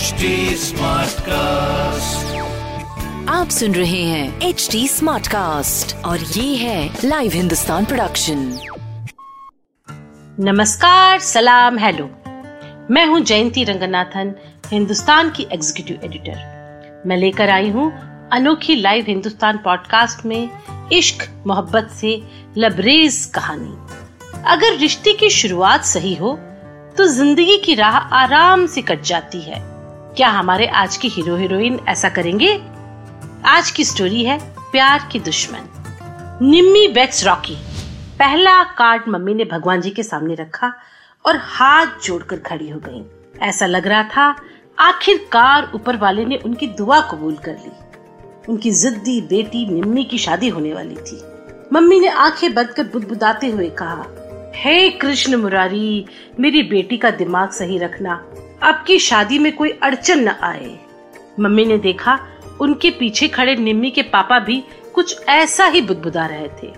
HD Smartcast. आप सुन रहे हैं एच डी स्मार्ट कास्ट और ये है लाइव हिंदुस्तान प्रोडक्शन नमस्कार सलाम हेलो। मैं हूँ जयंती रंगनाथन हिंदुस्तान की एग्जीक्यूटिव एडिटर मैं लेकर आई हूँ अनोखी लाइव हिंदुस्तान पॉडकास्ट में इश्क मोहब्बत से लबरेज कहानी। अगर रिश्ते की शुरुआत सही हो तो ज़िंदगी की राह आराम से कट जाती है। क्या हमारे आज के हीरो हीरोइन ऐसा करेंगे? आज की स्टोरी है प्यार की दुश्मन। Nimmi bets Rocky. पहला कार्ड मम्मी ने भगवान जी के सामने रखा और हाथ जोड़कर खड़ी हो गई। ऐसा लग रहा था आखिरकार ऊपर वाले ने उनकी दुआ कबूल कर ली। उनकी जिद्दी बेटी निम्मी की शादी होने वाली थी। मम्मी ने आँखें बंद कर बुदबुदाते हुए कहा, हे hey कृष्ण मुरारी, मेरी बेटी का दिमाग सही रखना अब की शादी में कोई अड़चन न आए। मम्मी ने देखा उनके पीछे खड़े निम्मी के पापा भी कुछ ऐसा ही बुदबुदा रहे थे।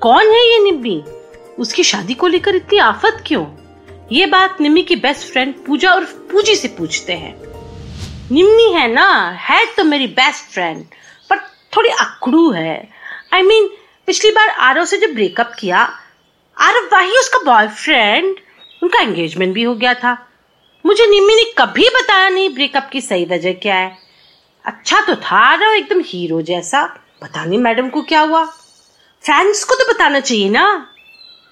कौन है ये निम्मी? उसकी शादी को लेकर इतनी आफत क्यों? ये बात निम्मी की बेस्ट फ्रेंड पूजा और पूजी से पूछते हैं। निम्मी है ना है तो मेरी बेस्ट फ्रेंड पर थोड़ी अकड़ू है। आई I मीन mean, पिछली बार आरव से जब ब्रेकअप किया आरव वाही उसका बॉयफ्रेंड उनका एंगेजमेंट भी हो गया था। मुझे निम्मी ने कभी बताया नहीं ब्रेकअप की सही वजह क्या है। अच्छा तो था आरव एकदम हीरो जैसा। पता नहीं मैडम को क्या हुआ। फ्रेंड्स को तो बताना चाहिए ना।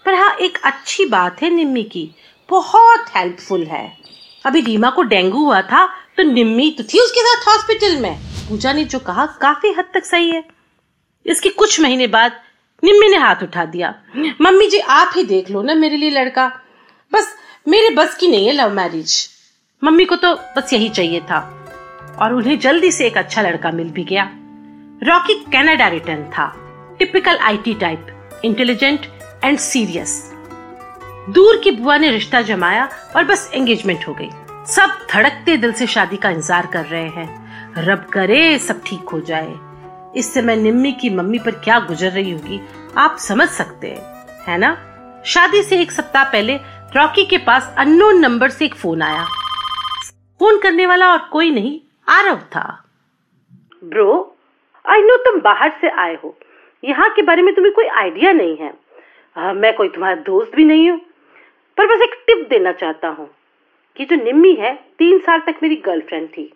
पर हाँ एक अच्छी बात है निम्मी की। बहुत हेल्पफुल है। अभी रीमा को डेंगू हुआ था तो निम्मी तो थी उसके साथ हॉस्पिटल में। पूजा ने जो कहा, काफ़ी हद तक सही है। इसके कुछ महीने बाद निम्मी ने हाथ उठा दिया। मम्मी जी, आप ही देख लो ना मेरे लिए लड़का। बस मेरे बस की नहीं है लव मैरिज मम्मी को तो बस यही चाहिए था। और उन्हें जल्दी से एक अच्छा लड़का मिल भी गया। रॉकी कैनेडा रिटर्न था। Typical IT type intelligent and serious दूर की बुआ ने रिश्ता जमाया और बस एंगेजमेंट हो गई। सब धड़कते दिल से शादी का इंतज़ार कर रहे हैं। रब करे सब ठीक हो जाए। इस समय निम्मी की मम्मी पर क्या गुजर रही होगी, आप समझ सकते हैं, है ना? शादी से एक सप्ताह पहले रॉकी के पास अननोन नंबर से एक फ़ोन आया। फ़ोन करने वाला और कोई नहीं आरव था। ब्रो आई नो तुम बाहर से आए हो। यहाँ के बारे में तुम्हें कोई आइडिया नहीं है। आ, मैं कोई तुम्हारा दोस्त भी नहीं हूँ पर बस एक टिप देना चाहता हूँ कि जो निम्मी है तीन साल तक मेरी गर्लफ्रेंड थी।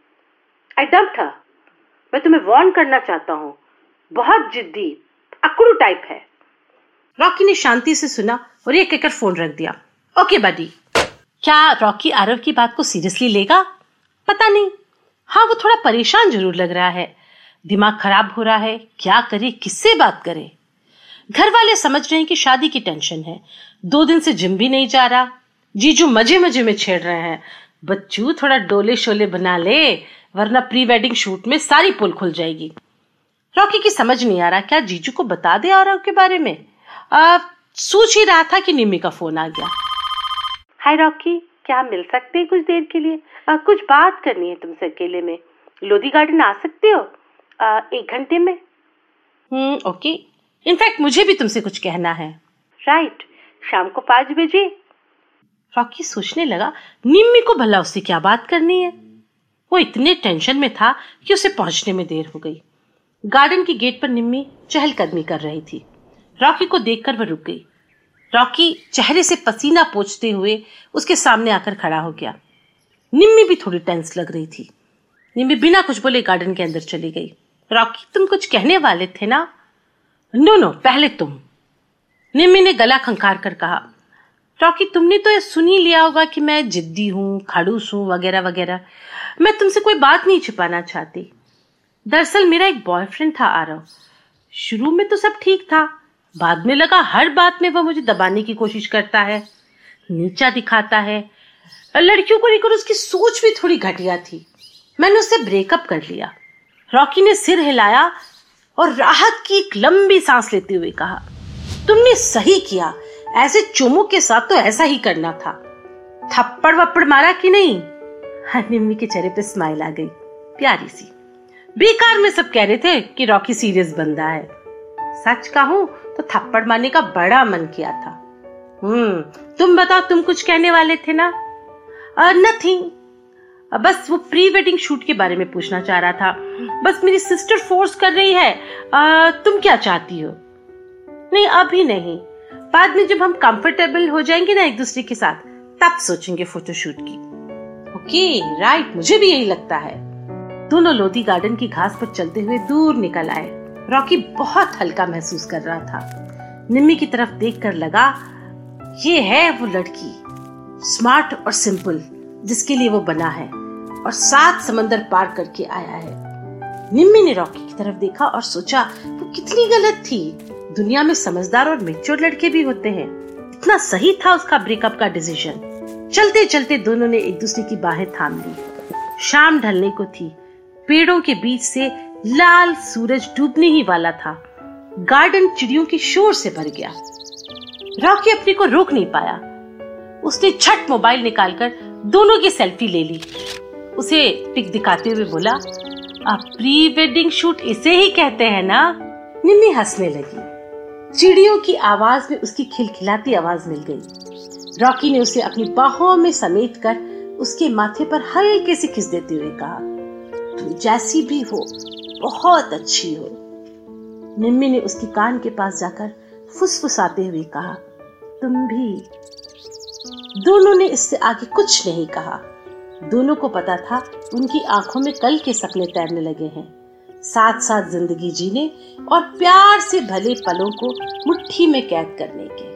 आई डब था मैं तुम्हें वार्न करना चाहता हूँ बहुत जिद्दी अकड़ू टाइप है। रॉकी ने शांति से सुना और एक कहकर फ़ोन रख दिया। ओके बडी क्या रॉकी आरव की बात को सीरियसली लेगा? पता नहीं। हाँ वो थोड़ा परेशान ज़रूर लग रहा है। दिमाग खराब हो रहा है। क्या करे, किससे बात करे? घर वाले समझ रहे हैं कि शादी की टेंशन है। दो दिन से जिम भी नहीं जा रहा। जीजू मज़े मज़े में छेड़ रहे हैं। बच्चू, थोड़ा डोले शोले बना ले, वरना प्री वेडिंग शूट में सारी पुल खुल जाएगी। रॉकी की समझ नहीं आ रहा, क्या जीजू को बता दे आरव के बारे में? सोच ही रहा था कि निमी का फ़ोन आ गया। हाय रॉकी क्या मिल सकते हैं कुछ देर के लिए? आ, कुछ बात करनी है तुमसे अकेले में। लोधी गार्डन आ सकते हो? आ, एक घंटे में। हम्म ओके। इनफैक्ट मुझे भी तुमसे कुछ कहना है। राइट। शाम को पाँच बजे। रॉकी सोचने लगा निम्मी को भला उससे क्या बात करनी है? वो इतने टेंशन में था कि उसे पहुँचने में देर हो गई। गार्डन की गेट पर निम्मी चहलकदमी कर रही थी। रॉकी को देखकर वह रुक गई। रॉकी चेहरे से पसीना पोछते हुए उसके सामने आकर खड़ा हो गया। निम्मी भी थोड़ी टेंस लग रही थी। निम्मी बिना कुछ बोले गार्डन के अंदर चली गई। रॉकी, तुम कुछ कहने वाले थे ना? नो नो पहले तुम। निम्मी ने गला खंखार कर कहा, रॉकी, तुमने तो सुन ही लिया होगा कि मैं जिद्दी हूँ, खड़ूस हूँ, वगैरह वगैरह। मैं तुमसे कोई बात नहीं छिपाना चाहती। दरअसल मेरा एक बॉयफ्रेंड था आरव। शुरू में तो सब ठीक था बाद में लगा, हर बात में वह मुझे दबाने की कोशिश करता है, नीचा दिखाता है। लड़कियों को लेकर उसकी सोच भी थोड़ी घटिया थी। मैंने उससे ब्रेकअप कर लिया। रॉकी ने सिर हिलाया और राहत की एक लंबी सांस लेते हुए कहा, तुमने सही किया। ऐसे चुमू के साथ तो ऐसा ही करना था। थप्पड़ वप्पड़ मारा कि नहीं? निम्मी के चेहरे पे स्माइल आ गई। प्यारी सी। बेकार में सब कह रहे थे कि रॉकी सीरियस बंदा है। सच कहूँ तो थप्पड़ मारने का बड़ा मन किया था। हम्म तुम बताओ तुम कुछ कहने वाले थे ना? नथिंग बस वो प्री वेडिंग शूट के बारे में पूछना चाह रहा था। बस मेरी सिस्टर फोर्स कर रही है। आ, तुम क्या चाहती हो? नहीं अभी नहीं। बाद में जब हम कंफर्टेबल हो जाएँगे ना एक दूसरे के साथ तब सोचेंगे फोटोशूट की। ओके राइट मुझे भी यही लगता है। दोनों लोधी गार्डन की घास पर चलते हुए दूर निकल आए। रॉकी बहुत हल्का महसूस कर रहा था। निम्मी की तरफ़ देखकर लगा, ये है वो लड़की, स्मार्ट और सिंपल, जिसके लिए वो बना है और सात समंदर पार करके आया है। निम्मी ने रॉकी की तरफ़ देखा और सोचा, वो कितनी गलत थी। दुनिया में समझदार और मेच्योर लड़के भी होते हैं। इतना सही था उसका ब्रेकअप का डिसीज़न चलते चलते दोनों ने एक दूसरे की बाहें थाम ली। शाम ढलने को थी। पेड़ों के बीच से लाल सूरज डूबने ही वाला था। गार्डन चिड़ियों के शोर से भर गया। रॉकी अपने को रोक नहीं पाया। उसने छठ मोबाइल निकालकर दोनों की सेल्फी ले ली। उसे पिक दिखाते हुए बोला, आप प्री वेडिंग शूट इसे ही कहते हैं ना? निम्मी हंसने लगी। चिड़ियों की आवाज़ में उसकी खिलखिलाती आवाज़ मिल गई। रॉकी ने उसे अपनी बाहों में समेट कर उसके माथे पर हल्के से किस देते हुए कहा, तुम जैसी भी हो बहुत अच्छी हो। निम्मी ने उसके कान के पास जाकर फुसफुसाते हुए कहा, तुम भी। दोनों ने इससे आगे कुछ नहीं कहा। दोनों को पता था उनकी आँखों में कल के सपने तैरने लगे हैं। साथ साथ ज़िंदगी जीने और प्यार से भले पलों को मुट्ठी में कैद करने के।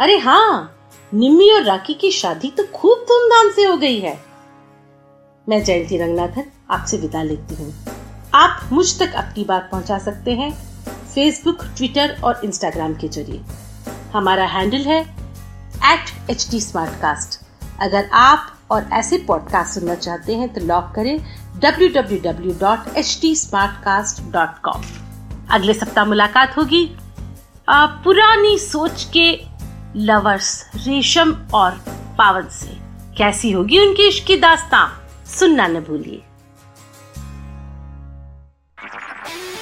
अरे हाँ निम्मी और राखी की शादी तो खूब धूमधाम से हो गई है। मैं जयंती रंगनाथन आपसे विदा लेती हूँ। आप मुझ तक अपनी बात पहुँचा सकते हैं फेसबुक ट्विटर और इंस्टाग्राम के ज़रिए। हमारा हैंडल है एट एच टी अगर आप और ऐसे पॉडकास्ट सुनना चाहते हैं तो लॉग करें www.htsmartcast.com अगले सप्ताह मुलाकात होगी। आ, पुरानी सोच के लवर्स रेशम और पावन से। कैसी होगी उनकी इश्क की दास्तां सुनना न भूलिए।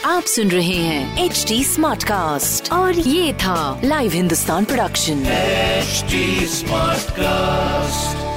आप सुन रहे हैं एच डी स्मार्ट कास्ट और ये था live Hindustan production smart cast